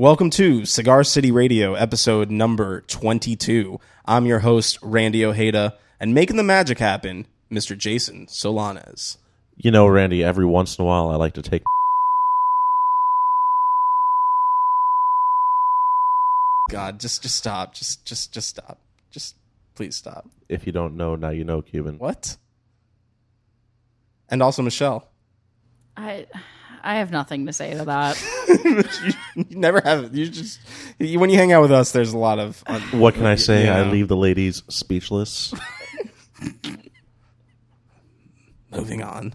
Welcome to Cigar City Radio, episode number 22. I'm your host, Randy Ojeda, and making the magic happen, Mr. Jason Solanes. You know, Randy, every once in a while I like to take. God, just just stop. Just just just stop. Just please stop. If you don't know, now you know, Cuban. What? And also Michelle. I I have nothing to say to that. you, you never have you just you, when you hang out with us there's a lot of uh, What can I say? you I leave the ladies speechless. Moving on.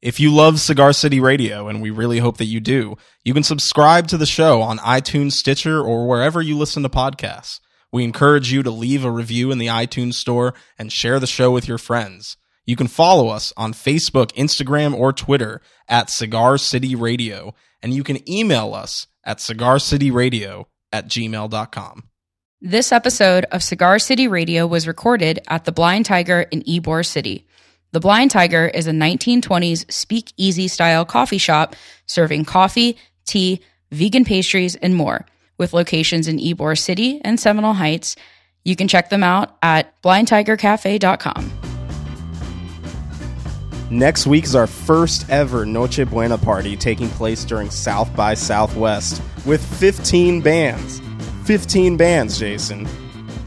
If you love Cigar City Radio, and we really hope that you do, you can subscribe to the show on iTunes, Stitcher, or wherever you listen to podcasts. We encourage you to leave a review in the iTunes store and share the show with your friends. You can follow us on Facebook, Instagram, or Twitter at Cigar City Radio, and you can email us at cigarcityradio at gmail.com. this episode of Cigar City Radio was recorded at the Blind Tiger in Ybor City. The Blind Tiger is a 1920s speakeasy style coffee shop serving coffee, tea, vegan pastries, and more, with locations in Ybor City and Seminole Heights. You can check them out at blindtigercafe.com. Next week is our first ever Noche Buena party taking place during South by Southwest with 15 bands. 15 bands, Jason.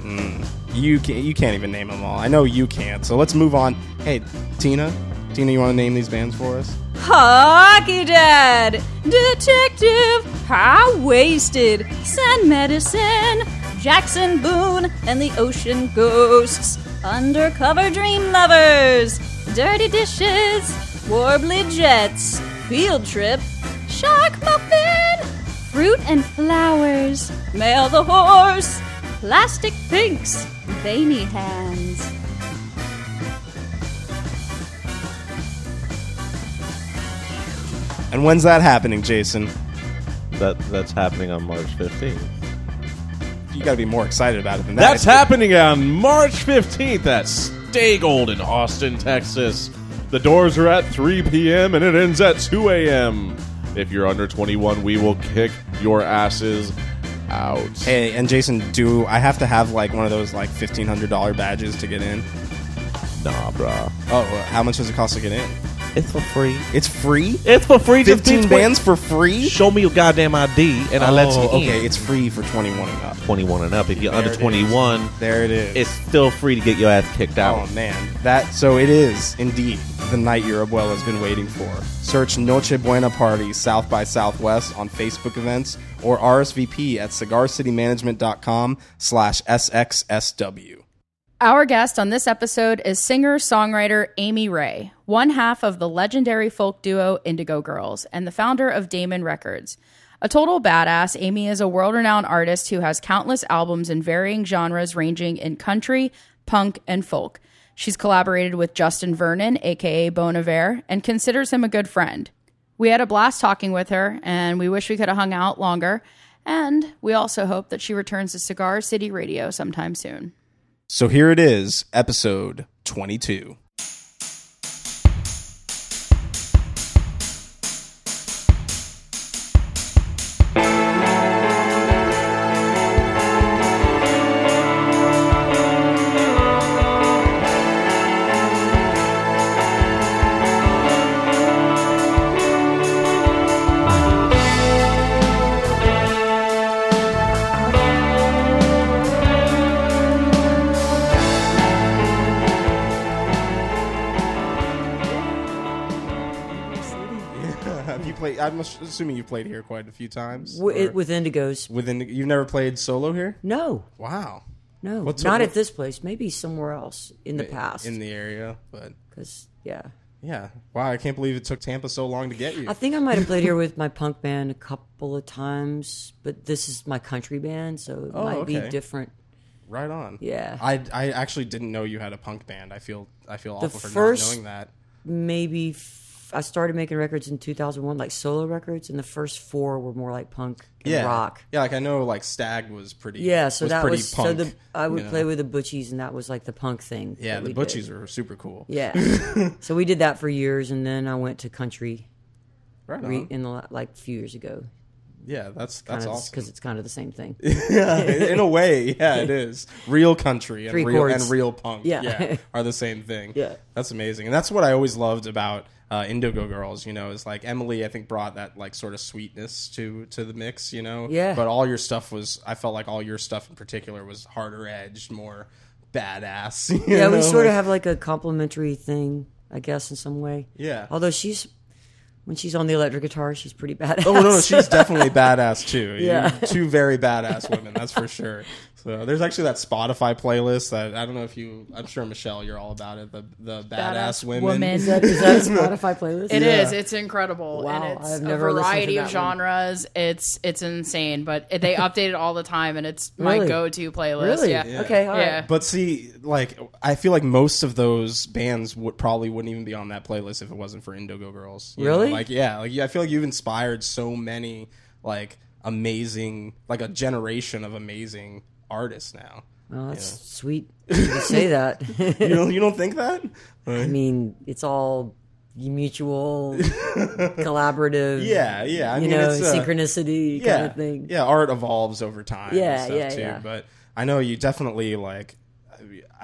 Mm, you can't, you can't even name them all. I know you can't. So let's move on. Hey, Tina, Tina, you want to name these bands for us? Hockey Dad, Detective, High Waisted, Sand Medicine, Jackson Boone, and the Ocean Ghosts, Undercover Dream Lovers, Dirty Dishes, Warbly Jets, Field Trip, Shark Muffin, Fruit and Flowers, Mail the Horse, Plastic Pinks, Veiny Hands. And when's that happening, Jason? that that's happening on March 15th. You got to be more excited about it than that. That's happening on March 15th at Stay Gold in Austin, Texas. The doors are at 3 p.m. and it ends at 2 a.m. If you're under 21, we will kick your asses out. Hey, and Jason, do I have to have like one of those like $1,500 badges to get in? Nah, bruh. Oh, how much does it cost to get in? It's for free. It's free? It's for free. Just 15 be bands for free? Show me your goddamn ID, and I oh, let you in. okay, it's free for 21 and up. 21 and up. If you're There under it is. 21, There it is. it's still free to get your ass kicked out. Oh man, that so it is indeed the night your abuela has been waiting for. Search Noche Buena Party South by Southwest on Facebook events or RSVP at cigarcitymanagement.com slash SXSW. Our guest on this episode is singer songwriter Amy Ray, one half of the legendary folk duo Indigo Girls and the founder of Daemon Records. A total badass, Amy is a world renowned artist who has countless albums in varying genres ranging in country, punk, and folk. She's collaborated with Justin Vernon, aka Bon Iver, and considers him a good friend. We had a blast talking with her, and we wish we could have hung out longer. And we also hope that she returns to Cigar City Radio sometime soon. So here it is, episode 22. I'm assuming you've played here quite a few times. W- or with Indigos. within, you've never played solo here? No, Wow. no, What's- not what- at this place. Maybe somewhere else in the past. in the area, but Because yeah, yeah. Wow, I can't believe it took Tampa so long to get you. I think I might have played here with my punk band a couple of times, but this is my country band, so it Oh, might okay. be different. Right on. Yeah. I, I actually didn't know you had a punk band. I feel I feel The awful for not knowing that. Maybe I started making records in 2001, like solo records, and the first four were more like punk and Yeah. rock. Yeah, like I know like Stag was pretty Yeah, so was that pretty was punk, so the I would you know. play with the Butchies, and that was like the punk thing. Yeah, the Butchies did. were super cool. Yeah, so we did that for years, and then I went to country Right re- in the like a few years ago. Yeah, that's that's awesome. because it's kind of the same thing. yeah, in a way, yeah, it is. Real country and Three real chords. and real punk, Yeah. are the same thing. Yeah. that's amazing, and that's what I always loved about uh, Indigo Girls. You know, is like Emily. I think brought that like sort of sweetness to to the mix. You know, Yeah. But all your stuff was, I felt like all your stuff in particular was harder edged, more badass. you yeah, we sort like- of have like a complementary thing, I guess, in some way. Yeah. Although she's when she's on the electric guitar, she's pretty badass. Oh no, no, she's definitely badass too. Yeah. You're two very badass women, that's for sure. So there's actually that Spotify playlist that I don't know if you. I'm sure Michelle, you're all about it. The the badass, Badass women. women. is that, is that a Spotify playlist? It is. Yeah. It's incredible, Wow, and it's I've a never listened to variety of that one. genres. It's it's insane, but it- they update it all the time, and it's my Really? go-to playlist. Really? Yeah. Okay. All right. Yeah. But see, like I feel like most of those bands would probably wouldn't even be on that playlist if it wasn't for Indigo Girls. you know? Really? Like yeah, like yeah, I feel like you've inspired so many like amazing, like a generation of amazing artists now. Well, that's sweet to say that. You don't you don't think that? I mean, it's all mutual, collaborative. Yeah, yeah. I you mean, know, it's, uh, synchronicity yeah, kind of thing. Yeah, art evolves over time. Yeah, and stuff yeah, too. yeah. But I know you definitely like.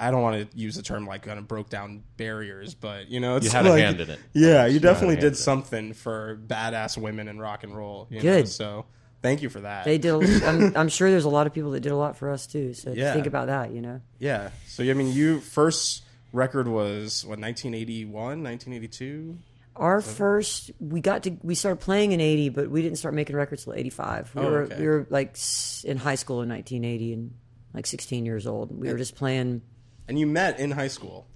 I don't want to use the term like kind of broke down barriers, but you know, it's You had a like- hand in it. Yeah, you had a definitely hand in did it. something for badass women in rock and roll. You Know? Good. So thank you for that. They did. A, I'm, I'm sure there's a lot of people that did a lot for us too. So Yeah. think about that. You know, yeah. So I mean, you first record was what 1981, 1982. our first we got to we started playing in '80, but we didn't start making records till '85. We Oh, were okay. we were like in high school in 1980 and like 16 years old. We were just playing And you met in high school,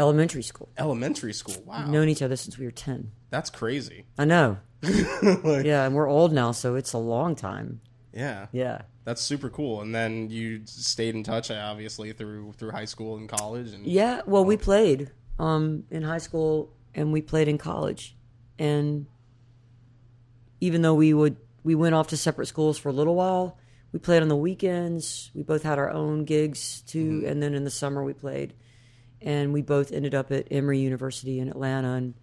elementary school. elementary school. Wow, Known each other since we were 10. that's crazy. I know. yeah, and we're old now, so it's a long time. Yeah, Yeah. That's super cool. And then you stayed in touch, obviously, through through high school and college. And Yeah, well, we played um, in high school and we played in college, and even though we would we went off to separate schools for a little while, we played on the weekends. We both had our own gigs too, and then in the summer we played, and we both ended up at Emory University in Atlanta and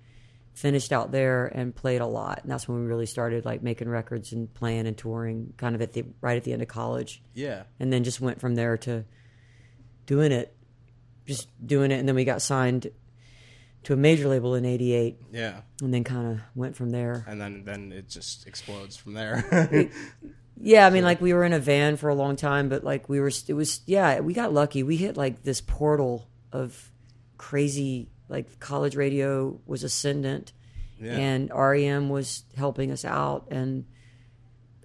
finished out there and played a lot. And that's when we really started like making records and playing and touring, kind of at the right at the end of college yeah, and then just went from there to doing it, just doing it, and then we got signed to a major label in '88, yeah. and then kind of went from there. And then then it just explodes from there. Yeah, I mean, like we were in a van for a long time, but like we were, it was yeah, we got lucky. We hit like this portal of crazy, like college radio was ascendant, Yeah. and REM was helping us out, and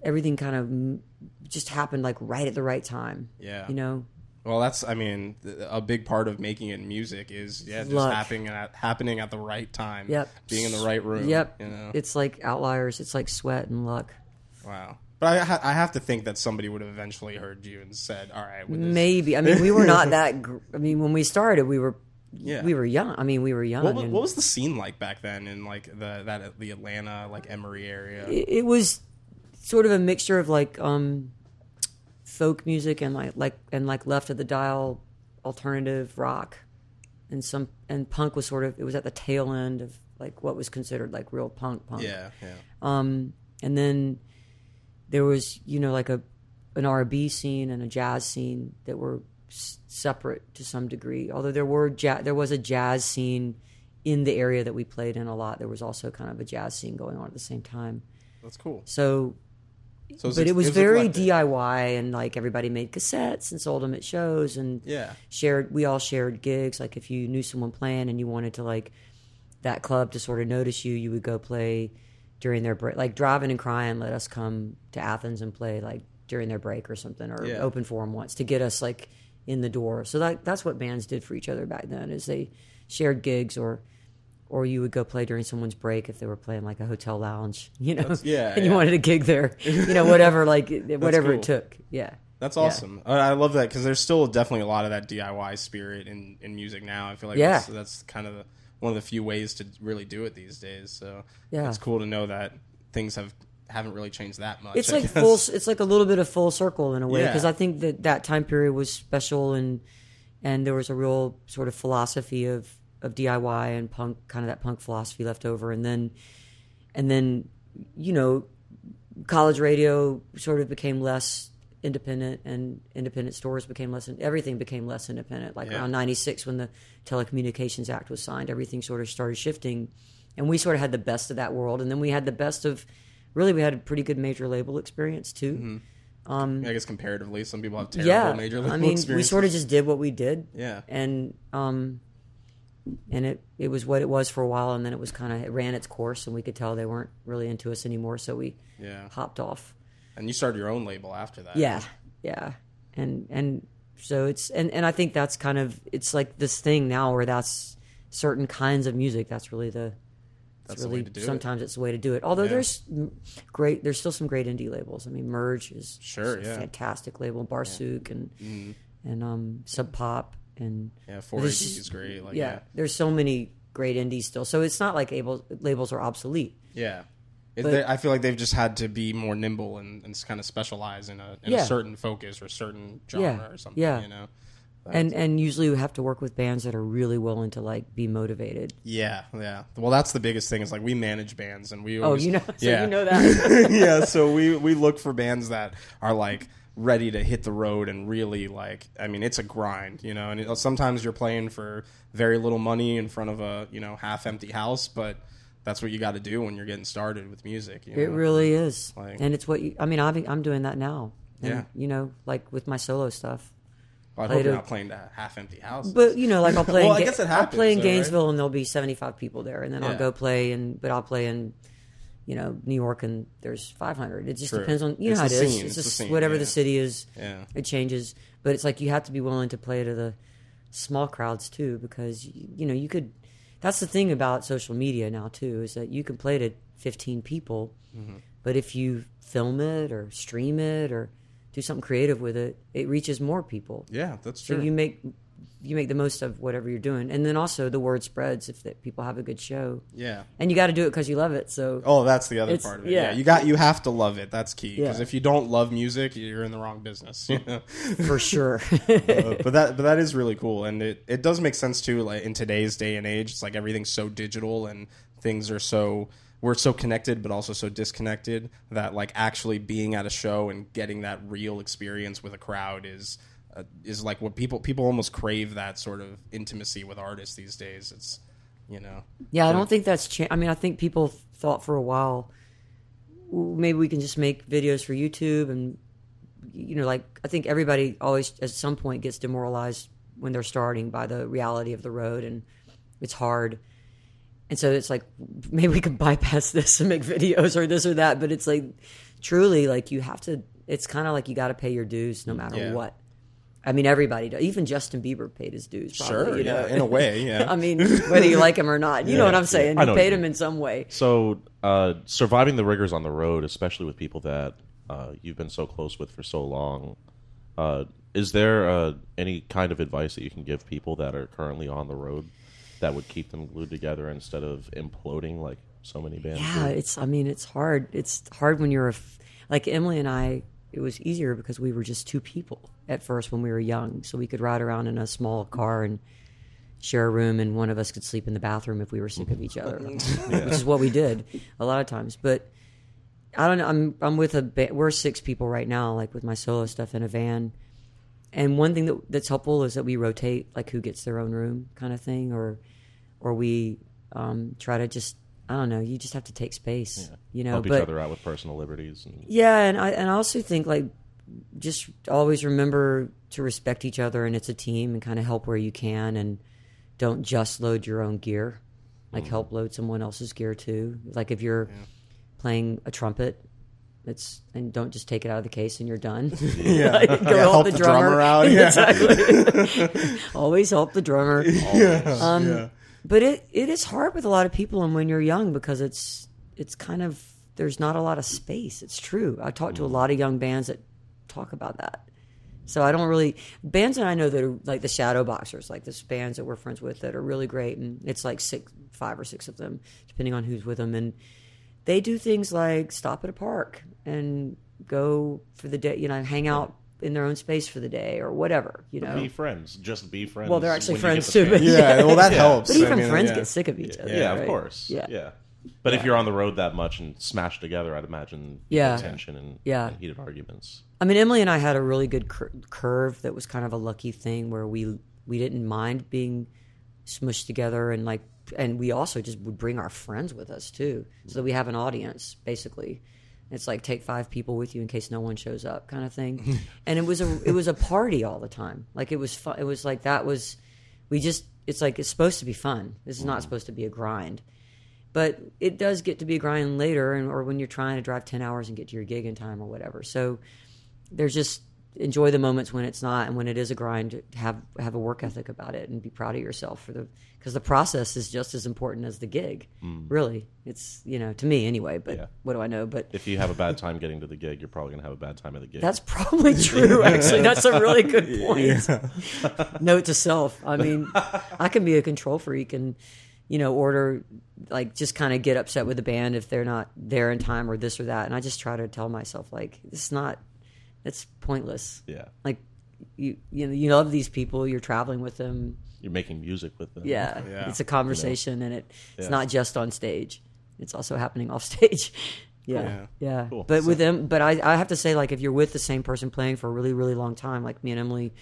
everything kind of just happened like right at the right time. Yeah. you know. well, that's I mean, a big part of making it in music is yeah, just Luck. happening at happening at the right time. Yep. being in the right room. Yep. you know. It's like outliers. It's like sweat and luck. wow. But I, ha- I have to think that somebody would have eventually heard you and said, "All right, with this, Maybe. I mean, we were not that. Gr- I mean, when we started, we were Yeah. we were young. I mean, we were young. What, was- what was the scene like back then in like the that the Atlanta like Emory area? it, it was sort of a mixture of like um, folk music and like like and like left of the dial alternative rock, and some and punk was sort of it was at the tail end of like what was considered like real punk punk. yeah, yeah, Um, and then there was, you know, like a an R&B scene and a jazz scene that were s- separate to some degree. Although there were ja- there was a jazz scene in the area that we played in a lot. There was also kind of a jazz scene going on at the same time. that's cool. So, So but it was ex- very eclectic. DIY and like everybody made cassettes and sold them at shows and Yeah. shared. We all shared gigs. Like if you knew someone playing and you wanted to like that club to sort of notice you, you would go play during their break. Like Drivin N Cryin, let us come to Athens and play like during their break or something, or Yeah. open for them once to get us like in the door. So that that's what bands did for each other back then. Is they shared gigs or. Or you would go play during someone's break if they were playing like a hotel lounge, you know, yeah, and you yeah. wanted a gig there, you know, whatever, like whatever cool. it took, yeah. That's awesome. I I love that because there's still definitely a lot of that DIY spirit in, in music now. I feel like Yeah. that's, that's kind of the, one of the few ways to really do it these days. So Yeah. it's cool to know that things have haven't really changed that much. it's I like guess. full it's like a little bit of full circle in a way Yeah. because i think that that time period was special and and there was a real sort of philosophy of of diy and punk kind of that punk philosophy left over and then and then you know college radio sort of became less independent and independent stores became less and everything became less independent. Like Yeah. around 96 when the telecommunications act was signed everything sort of started shifting. And we sort of had the best of that world. And then we had the best of really we had a pretty good major label experience too. I guess comparatively, some people have terrible yeah major label i mean we sort of just did what we did. Yeah. and um and it it was what it was for a while and then it was kind of it ran its course and we could tell they weren't really into us anymore so we Yeah. hopped off And you started your own label after that. yeah yeah and and so it's and and i think that's kind of it's like this thing now where that's certain kinds of music that's really the That's the really way to do it. sometimes it's the way to do it although Yeah. there's great there's still some great indie labels i mean merge is Sure, yeah. Mm-hmm. fantastic label Barsuk and and um sub pop and Yeah, 4AD There's is great. Like, yeah, yeah. there's so many great indies still. So it's not like able, labels are obsolete. Yeah. But- they, I feel like they've just had to be more nimble and, and kind of specialize in a in Yeah. a certain focus or certain genre Yeah. or something. Yeah. You know. And and usually we have to work with bands that are really willing to like be motivated. Yeah, yeah. Well, that's the biggest thing is like we manage bands and we. Oh, Always, you know, so yeah. you know that. yeah, so we we look for bands that are like ready to hit the road and really like I mean it's a grind, you know. And it, sometimes you're playing for very little money in front of a you know half empty house, but that's what you got to do when you're getting started with music. You it know? really is, Like- and it's what you. I mean, I'm I'm doing that now. And, Yeah. you know, like with my solo stuff. Well, I hope you're not playing to half empty houses. But you know, like I'll play. Well, in I guess it happens, I'll play in happens, though, right? Gainesville, and there'll be 75 people there, and then Yeah. I'll go play in. But I'll play in, you know, New York, and there's 500. It just True. depends on you It's know how it is. scene, It's it's just scene, whatever yeah. the city is. yeah, it changes but it's like you have to be willing to play to the small crowds too because you know you could that's the thing about social media now too is that you can play to 15 people Mm-hmm. but if you film it or stream it or do something creative with it it reaches more people yeah, that's so true. you make you make the most of whatever you're doing and then also the word spreads if that people have a good show yeah. and you got to do it because you love it so Oh, that's the other part of it. Yeah. yeah. you got you have to love it. That's key. Because Yeah. if you don't love music, you're in the wrong business. You know? for sure Uh, but that but that is really cool, and it, it does make sense too. Like in today's day and age, it's like everything's so digital and things are so we're so connected, but also so disconnected that like actually being at a show and getting that real experience with a crowd is. Uh, is like what people people almost crave that sort of intimacy with artists these days. It's you know Yeah, I don't think that's. Cha- I mean, I think people thought for a while maybe we can just make videos for YouTube, and you know, like I think everybody always at some point gets demoralized when they're starting by the reality of the road, and it's hard. And so it's like maybe we can bypass this and make videos or this or that, but it's like truly like you have to. It's kind of like you got to pay your dues no matter Yeah. what. I mean, everybody does. Even Justin Bieber paid his dues. Probably, sure you know? yeah in a way yeah I mean, whether you like him or not, you know what I'm saying. I You paid him in some way. So, uh, surviving the rigors on the road, especially with people that uh, you've been so close with for so long, uh, is there uh, any kind of advice that you can give people that are currently on the road that would keep them glued together instead of imploding like so many bands? Yeah, do? it's. I mean, it's hard. It's hard when you're a f- like Emily and I. It was easier because we were just two people at first when we were young, so we could ride around in a small car and share a room, and one of us could sleep in the bathroom if we were sick of each other, which is what we did a lot of times. But I don't know. I'm I'm with a ba- we're six people right now, like with my solo stuff in a van. And one thing that that's helpful is that we rotate, like who gets their own room, kind of thing, or or we um, try to just I don't know. You just have to take space, you know. help but each other out with personal liberties. And, yeah, and I and I also think like just always remember to respect each other, and it's a team, and kind of help where you can, and don't just load your own gear. Like help load someone else's gear too. Like if you're playing a trumpet, it's and don't just take it out of the case and you're done. yeah, Like, go Yeah, help the, the drummer, drummer out, yeah. exactly. Always help the drummer. yeah, Um, yeah. But it, it is hard with a lot of people, and when you're young, because it's it's kind of there's not a lot of space. It's true. I talked to a mm. lot of young bands that talk about that. So I don't really bands that I know that are like the Shadow Boxers, like the bands that we're friends with that are really great, and it's like six, five or six of them, depending on who's with them, and they do things like stop at a park and go for the day, you know, hang out in their own space for the day or whatever, you know. Be friends. Just be friends. Well, they're actually when you get friends too, but chance. Yeah, well, that helps. But I even mean, friends yeah. get sick of each other. Yeah, of course. Yeah. yeah. But if you're on the road that much and smashed together, I'd imagine Yeah. tension and, Yeah. and heated arguments. I mean, Emily and I had a really good cur- curve that was kind of a lucky thing where we we didn't mind being smushed together and like, and we also just would bring our friends with us too, so that we have an audience basically. It's like take five people with you in case no one shows up, kind of thing. and it was a it was a party all the time. Like it was fun. It was like that was we just it's like it's supposed to be fun. This is not mm-hmm. supposed to be a grind but it does get to be a grind later and or when you're trying to drive 10 hours and get to your gig in time or whatever so there's just enjoy the moments when it's not and when it is a grind have have a work ethic about it and be proud of yourself for the because the process is just as important as the gig. Mm. Really. It's you know to me anyway but Yeah. what do i know? But If you have a bad time getting to the gig, you're probably going to have a bad time at the gig. that's probably true actually. That's a really good point. Note to self. I mean i can be a control freak and you know order like just kind of get upset with the band if they're not there in time or this or that. And i just try to tell myself like it's not it's pointless yeah. like you you know you love these people you're traveling with them You're making music with them. yeah, Yeah. it's a conversation and it it's Yeah. not just on stage it's also happening off stage yeah Yeah. yeah, Cool. but with them but I, I have to say like if you're with the same person playing for a really really long time like me and emily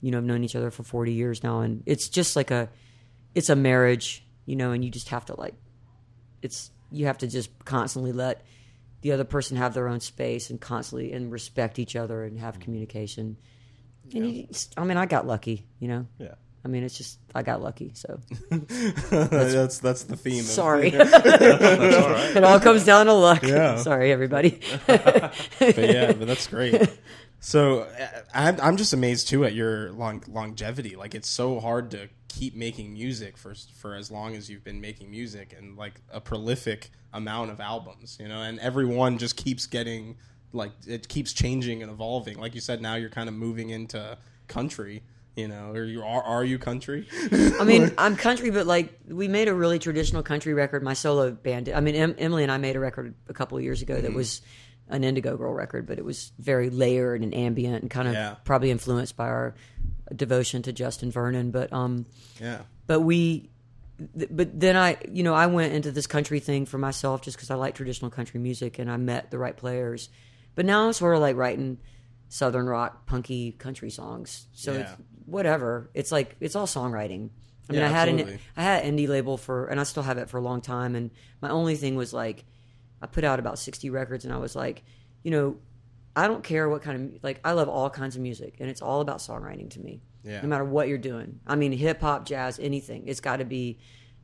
you know have known each other for 40 years now and it's just like a it's a marriage you know and you just have to like it's you have to just constantly let the other person have their own space and constantly and respect each other and have mm-hmm. communication and you, i mean i got lucky you know Yeah. I mean, it's just I got lucky. So that's that's the theme. of- sorry, it all comes down to luck. Yeah. Sorry, everybody. but yeah, but that's great. So I'm I'm just amazed too at your long longevity. Like it's so hard to keep making music for for as long as you've been making music and like a prolific amount of albums, you know, and every one just keeps getting like it keeps changing and evolving. Like you said, now you're kind of moving into country, you know, or you are are you country? I mean, I'm country, but like we made a really traditional country record. My solo band. I mean, em- Emily and I made a record a couple of years ago Mm-hmm. that was an Indigo Girl record, but it was very layered and ambient and kind of Yeah. probably influenced by our devotion to Justin Vernon. But um, yeah. but we th- but then i you know i went into this country thing for myself just because i like traditional country music and i met the right players but now i'm sort of like writing southern rock punky country songs so Yeah. it's whatever it's like it's all songwriting i mean Yeah, i had absolutely. an i had an indie label for and i still have it for a long time and my only thing was like i put out about 60 records and i was like you know i don't care what kind of like i love all kinds of music and it's all about songwriting to me Yeah. no matter what you're doing. I mean, hip hop, jazz, anything. It's got to be,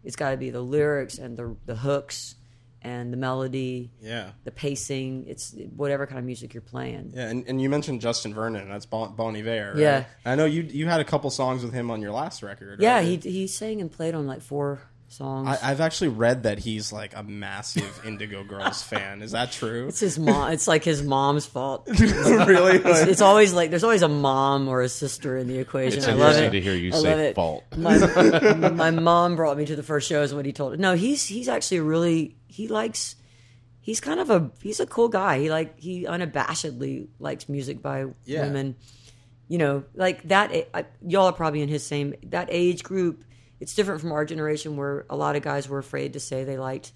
it's got to be the lyrics and the the hooks and the melody, Yeah. the pacing. It's whatever kind of music you're playing. Yeah, and, and you mentioned Justin Vernon. That's bon, bon Iver. Right? Yeah. I know you you had a couple songs with him on your last record. Yeah, right? he he sang and played on like four songs. I, I've actually read that he's like a massive Indigo Girls fan. Is that true? it's his mom. It's like his mom's fault. really? It's, it's always like there's always a mom or a sister in the equation. It's I love it. to hear you I say fault. my, my mom brought me to the first shows when he told it. No, he's he's actually really he likes he's kind of a he's a cool guy. He like he unabashedly likes music by Yeah. women. You know, like that. I, y'all are probably in his same that age group. It's different from our generation where a lot of guys were afraid to say they liked,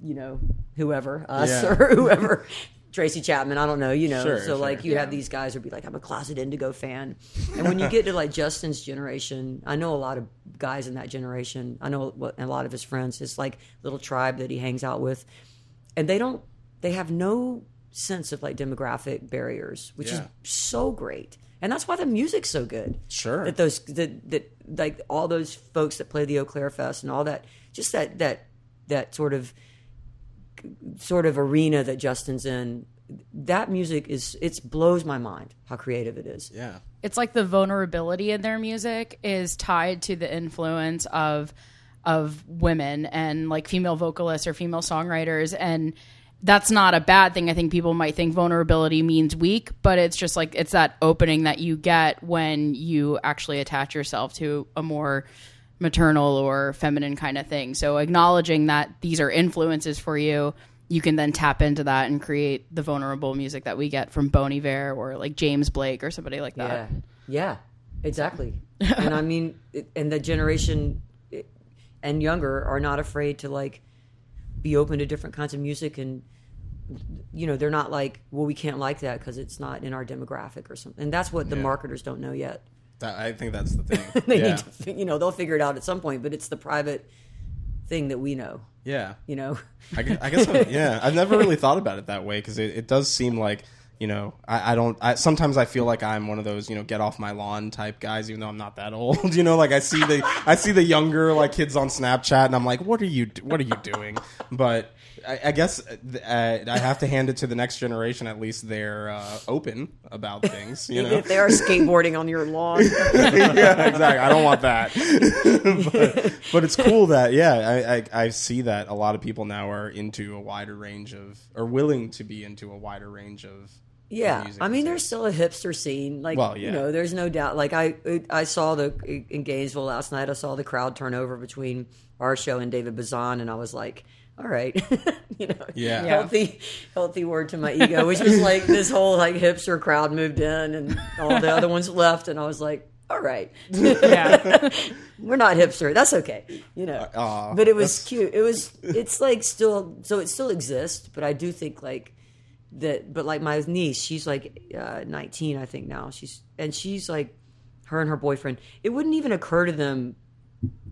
you know, whoever us Yeah. or whoever. Tracy Chapman, I don't know, you know. Sure, so sure. like you have these guys who'd be like, I'm a closet Indigo fan. And when you get to like Justin's generation, I know a lot of guys in that generation. I know what a lot of his friends, his like little tribe that he hangs out with. And they don't they have no sense of like demographic barriers, which Yeah. is so great. And that's why the music's so good. Sure. That those that that like all those folks that play the Eau Claire Fest and all that just that that that sort of sort of arena that Justin's in, that music is it blows my mind how creative it is. yeah. it's like the vulnerability in their music is tied to the influence of of women and like female vocalists or female songwriters and that's not a bad thing. I think people might think vulnerability means weak, but it's just like it's that opening that you get when you actually attach yourself to a more maternal or feminine kind of thing. So acknowledging that these are influences for you, you can then tap into that and create the vulnerable music that we get from Bon Iver or like James Blake or somebody like that. Yeah, yeah, exactly. and I mean, and the generation and younger are not afraid to like be open to different kinds of music and you know they're not like well we can't like that because it's not in our demographic or something and that's what the marketers don't know yet That, I think that's the thing. they yeah. need to you know they'll figure it out at some point but it's the private thing that we know yeah. you know I guess, I, yeah. I've never really thought about it that way because it, it does seem like you know I, I don't. I, sometimes I feel like I'm one of those you know get off my lawn type guys, even though I'm not that old. You know, like I see the I see the younger like kids on Snapchat, and I'm like, what are you what are you doing? But I, I guess uh, I have to hand it to the next generation. At least they're uh, open about things. You know, if they are skateboarding on your lawn yeah, exactly. I don't want that. but, but it's cool that yeah, I, I I see that a lot of people now are into a wider range of, or willing to be into a wider range of. Yeah, I mean, there's still a hipster scene. Like, Well, yeah. you know, there's no doubt. Like, I I saw the in Gainesville last night. I saw the crowd turn over between our show and David Bazan, and I was like, all right, you know, Yeah. Yeah. healthy healthy word to my ego, which was like this whole like hipster crowd moved in, and all the other ones left, and I was like, all right, Yeah. we're not hipster. That's okay, you know. Aw, but it was cute. It was. It's like still. So it still exists, but I do think like that. But like my niece, she's like uh, 19, I think now. She's and she's like her and her boyfriend. It wouldn't even occur to them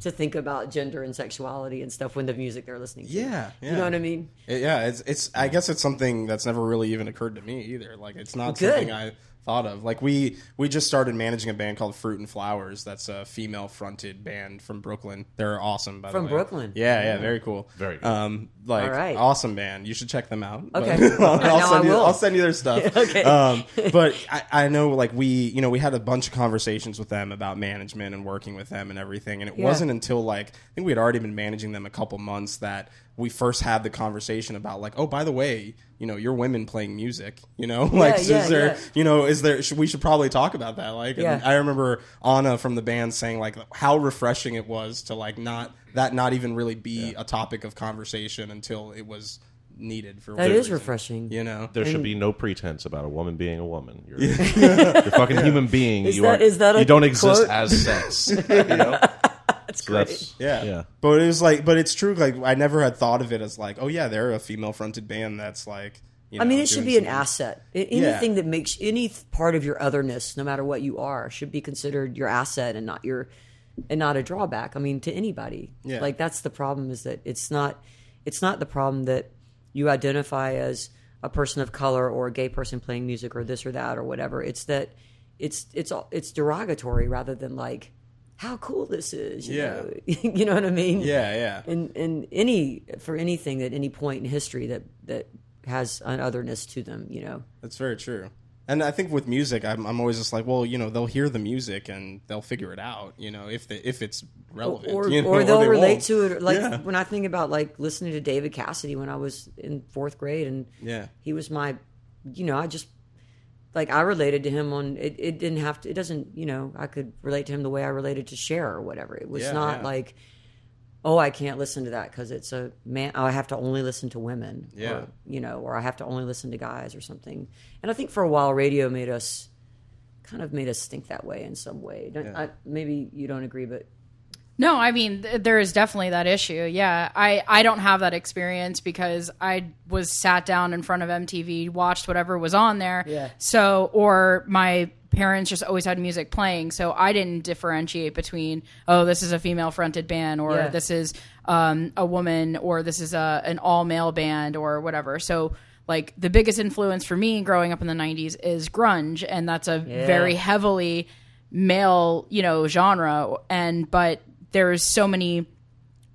to think about gender and sexuality and stuff when the music they're listening to. Yeah, You know what I mean? It- yeah, it's it's. I guess it's something that's never really even occurred to me either. Like it's not Good. something I thought of. Like we we just started managing a band called Fruit and Flowers. That's a female fronted band from Brooklyn. They're awesome. By From the way. Brooklyn? Yeah, yeah, very cool. Very cool. Um, like All right. awesome band. You should check them out. Okay. But I'll, Now I send you. I'll send you their stuff. Okay. Um, but I, I know like we you know we had a bunch of conversations with them about management and working with them and everything. And it Yeah. wasn't until like I think we had already been managing them a couple months that we first had the conversation about like, oh, by the way, you know, you're women playing music. You know, like yeah, is there, yeah. you know, is there? Should, we should probably talk about that. Like, and I remember Anna from the band saying like how refreshing it was to like not that not even really be a topic of conversation until it was needed for That whatever reason. refreshing. You know, There should be no pretense about a woman being a woman. You're, you're a fucking human being. Is you that- are, is that you don't exist as sex. You know? That's So great. that's Yeah. yeah. But it was like, but it's true. Like, I never had thought of it as like, oh yeah, they're a female fronted band that's like. You I mean, it should doing be an asset. I- Anything that makes any part of your otherness, no matter what you are, should be considered your asset and not your and not a drawback. I mean, to anybody. Yeah. Like that's the problem is that it's not it's not the problem that you identify as a person of color or a gay person playing music or this or that or whatever. It's that it's it's all- it's derogatory rather than like how cool this is. You Yeah. know? you know what I mean? Yeah, yeah. in in any for anything at any point in history that that has an otherness to them, you know. That's very true. And I think with music, I'm, I'm always just like, well, you know, they'll hear the music and they'll figure it out, you know, if the, if it's relevant, Or, you know, or they'll they relate won't. to it. Like Yeah. when I think about like listening to David Cassidy when I was in fourth grade, and Yeah. he was my, you know, I just like I related to him on it. It didn't have to. It doesn't. You know, I could relate to him the way I related to Cher or whatever. It was Yeah, not yeah. like, oh, I can't listen to that because it's a man. Oh, I have to only listen to women. Yeah. Or, you know, or I have to only listen to guys or something. And I think for a while, radio made us kind of made us think that way in some way. Don't, I, maybe you don't agree, but No, I mean th- there is definitely that issue. Yeah, I I don't have that experience because I was sat down in front of MTV, watched whatever was on there. Yeah. So or my parents just always had music playing, so I didn't differentiate between oh this is a female fronted band or Yeah. this is um, a woman or this is a an all male band or whatever. So like the biggest influence for me growing up in the 90s is grunge and that's a very heavily male, you know, genre and but there's so many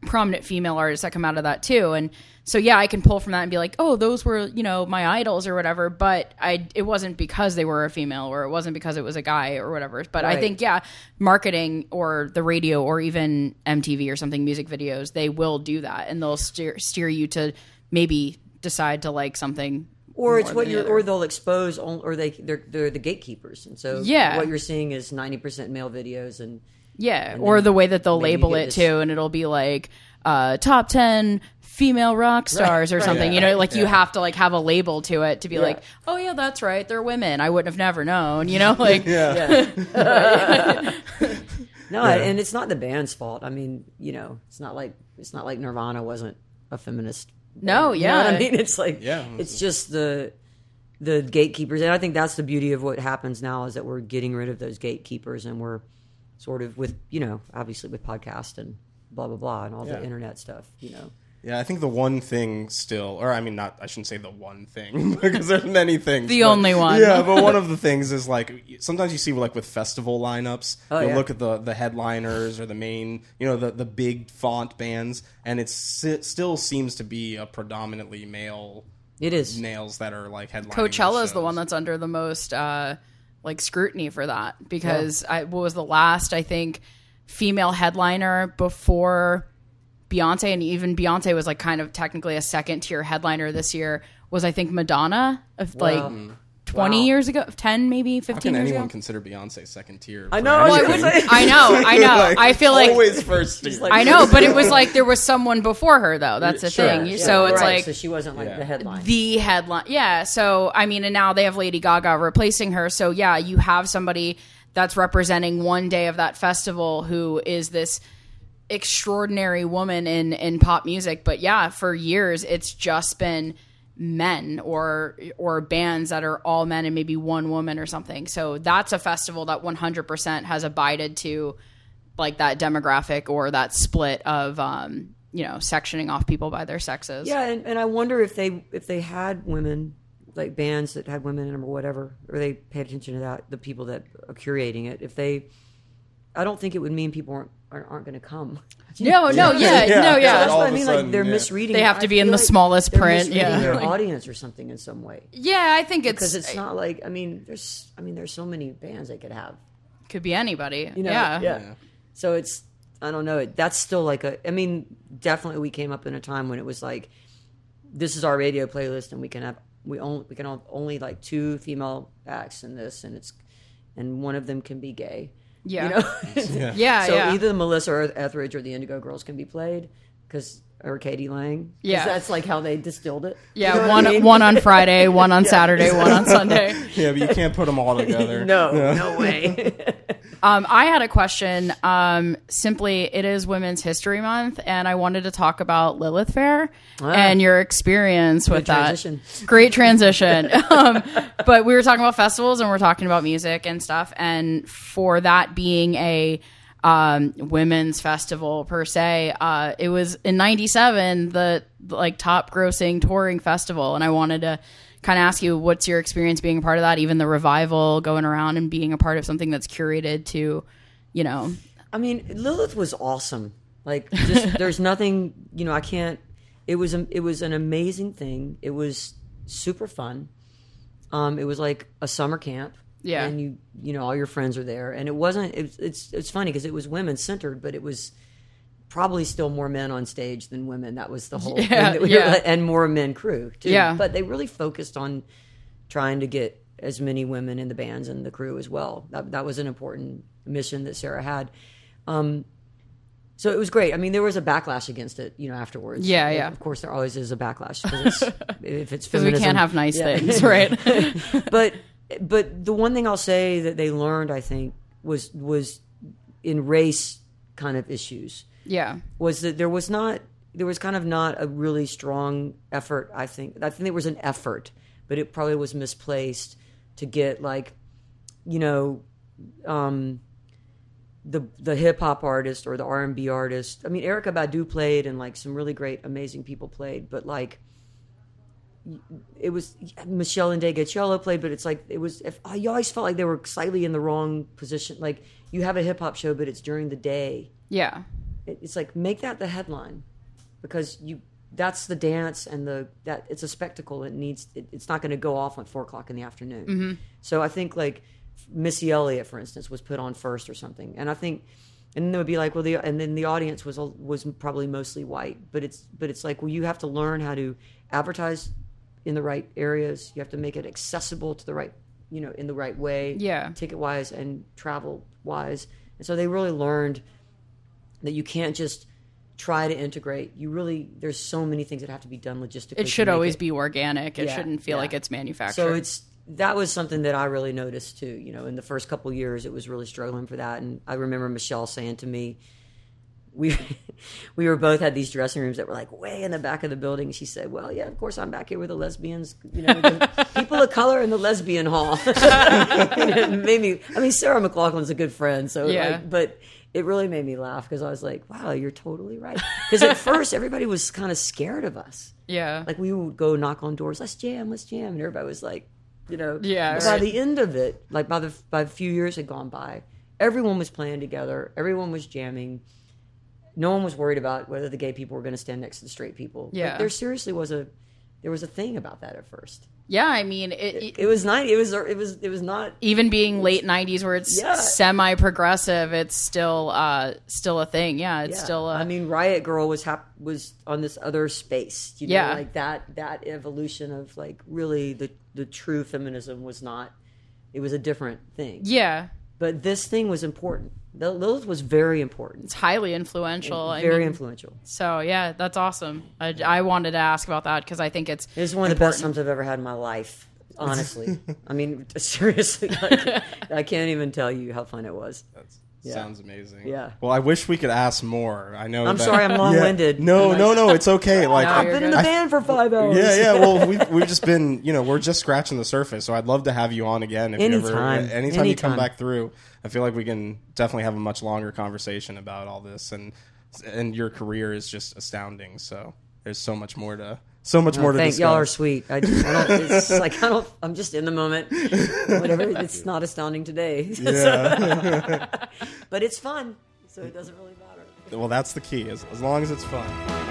prominent female artists that come out of that too. And so yeah i can pull from that and be like oh those were you know my idols or whatever. But i it wasn't because they were a female or it wasn't because it was a guy or whatever. But i think yeah marketing or the radio or even mtv or something music videos they will do that. And they'll steer steer you to maybe decide to like something or it's what you're, or they'll expose, or they they're they're the gatekeepers, and so Yeah. what you're seeing is ninety percent male videos, and Yeah, or the way that they'll label it this- too, and it'll be like uh, top ten female rock stars or something. You know, like you have to like have a label to it to be like, oh yeah, that's right, they're women. I wouldn't have never known. You know, like Yeah. no, and it's not the band's fault. I mean, you know, it's not like it's not like Nirvana wasn't a feminist No, You know what yeah. I mean? It's like Yeah. it's just the the gatekeepers, and I think that's the beauty of what happens now is that we're getting rid of those gatekeepers, and we're sort of with you know obviously with podcast and blah blah blah and all Yeah. the internet stuff. You know, Yeah, I think the one thing still, or I mean, not, I shouldn't say the one thing because there's many things. The but- only one. Yeah, but one of the things is like sometimes you see like with festival lineups, Oh, you'll yeah. look at the the headliners or the main, you know, the the big font bands, and it's, it still seems to be a predominantly male it is. nails that are like headlining. Coachella is the one that's under the most uh, like scrutiny for that because I, what was the last I think female headliner before Beyonce? And even Beyonce was like kind of technically a second tier headliner this year was I think Madonna of like Wow. twenty Wow. years ago, ten maybe How fifteen can years anyone ago. consider Beyonce second tier? I for know, I anything? would say- I know, I know. Like, I feel like always first tier. like- I know, but it was like there was someone before her though. That's the Sure, thing. yeah. So it's Right, like so she wasn't like Yeah. the headline. the headline. Yeah. So, I mean, and now they have Lady Gaga replacing her. So, yeah, you have somebody that's representing one day of that festival who is this extraordinary woman in, in pop music. But yeah, for years, it's just been men or or bands that are all men and maybe one woman or something. So that's a festival that 100% has abided to like that demographic or that split of um you know sectioning off people by their sexes. Yeah, and, and I wonder if they if they had women like bands that had women in them or whatever, or they paid attention to that, the people that are curating it. If they, I don't think it would mean people aren't aren't, aren't going to come. No, no, yeah, Yeah. no, So yeah. That's all what I mean. sudden, like they're yeah. misreading. They have to be in the like smallest print, misreading yeah. their audience or something in some way. Yeah, I think it's Because it's not like I mean, there's I mean, there's so many bands they could have. could be anybody. You know, yeah. yeah. So it's I don't know. That's still like a. I mean, definitely we came up in a time when it was like, this is our radio playlist, and we can have we only we can have only like two female acts in this, and it's and one of them can be gay. Yeah. You know. Yeah. Yeah, so yeah. either the Melissa or Etheridge or the Indigo Girls can be played because or k.d. lang. Yeah. that's like how they distilled it. yeah, You know one I mean? one on Friday, one on Saturday, one on Sunday. Yeah, but you can't put them all together. No, no way. Um, I had a question. Um, simply, it is Women's History Month, and I wanted to talk about Lilith Fair and your experience with that. transition. Great transition. um, but we were talking about festivals, and we're talking about music and stuff. And for that being a um, women's festival per se, uh, it was in '97 the like top grossing touring festival, and I wanted to kind of ask you what's your experience being a part of that even the revival going around and being a part of something that's curated to you know I mean, Lilith was awesome. Like, just there's nothing, you know, I can't. It was a, it was an amazing thing. It was super fun. Um, it was like a summer camp. Yeah. and you you know all your friends are there, and it wasn't. It's it's it's funny because it was women centered, but it was probably still more men on stage than women. That was the whole Yeah, thing that we were- and more men crew too. Yeah. but they really focused on trying to get as many women in the bands and the crew as well. That that was an important mission that Sarah had. Um, so it was great. I mean, there was a backlash against it, you know, afterwards. Yeah, Of- yeah. Of course, there always is a backlash because it's, if it's because we can't have nice Yeah. things right but but the one thing I'll say that they learned, I think, was was in race kind of issues yeah was that there was not there was kind of not a really strong effort. I think I think there was an effort, but it probably was misplaced to get like you know um, the the hip hop artist or the R and B artist. I mean, Erykah Badu played, and like some really great, amazing people played, but like it was Meshell Ndegeocello played, but it's like it was. If, you always felt like they were slightly in the wrong position. Like you have a hip hop show, but it's during the day. yeah It's like make that the headline because you that's the dance and the that it's a spectacle. It needs it, it's not going to go off at four o'clock in the afternoon. Mm-hmm. So I think like Missy Elliott, for instance, was put on first or something, and I think. And then it would be like, well, the and then the audience was was probably mostly white, but it's but it's like, well, you have to learn how to advertise in the right areas. You have to make it accessible to the right, you know, in the right way, Yeah. ticket wise and travel wise. And so they really learned that you can't just try to integrate. You really there's so many things that have to be done logistically. it should always it- be organic it Yeah, shouldn't feel yeah. like it's manufactured so it's that was something that I really noticed too. You know, in the first couple years, it was really struggling for that. And I remember Meshell saying to me, we we were both had these dressing rooms that were like way in the back of the building. She said, "Well, yeah, of course I'm back here with the lesbians, you know, the people of color in the lesbian hall." it made me. I mean, Sarah McLachlan's a good friend, so Yeah. like, but it really made me laugh because I was like, "Wow, you're totally right." Because at first everybody was kind of scared of us. Yeah. Like we would go knock on doors, let's jam, let's jam, and everybody was like, you know, Yeah, By right. the end of it, like by the by, a few years had gone by, everyone was playing together, everyone was jamming. No one was worried about whether the gay people were going to stand next to the straight people. Like, Yeah. there seriously was a there was a thing about that at first. Yeah, I mean, it, it- It was nice. It was it was it was not. even being late 90s where it's Yeah. semi progressive, it's still uh still a thing. Yeah, it's yeah. still a I mean, Riot Grrrl was hap- was on this other space. You know, Yeah. like that that evolution of like really the the true feminism was not. It was a different thing. yeah, but this thing was important. Lil- Lilith was very important, it's highly influential. I very mean, influential. So yeah, that's awesome. I, I wanted to ask about that because I think it's It was one of the best times I've ever had in my life. Honestly, I mean, seriously, like, I can't even tell you how fun it was. Sounds amazing. Yeah. Well, I wish we could ask more. I know. I'm that- sorry, I'm long-winded. No, no, no. It's okay. Like No, I've been in the band for five hours. Yeah, yeah. Well, we've we've just been, you know, we're just scratching the surface. So I'd love to have you on again. If you Anytime. ever, anytime, you come back through, I feel like we can definitely have a much longer conversation about all this. And and your career is just astounding. So there's so much more to, so much oh, more to Thank discuss. y'all are sweet. I, just, I don't. It's like I don't. I'm just in the moment. Whatever. It's not astounding today. Yeah. but it's fun, so it doesn't really matter. well, that's the key. As, as long as it's fun.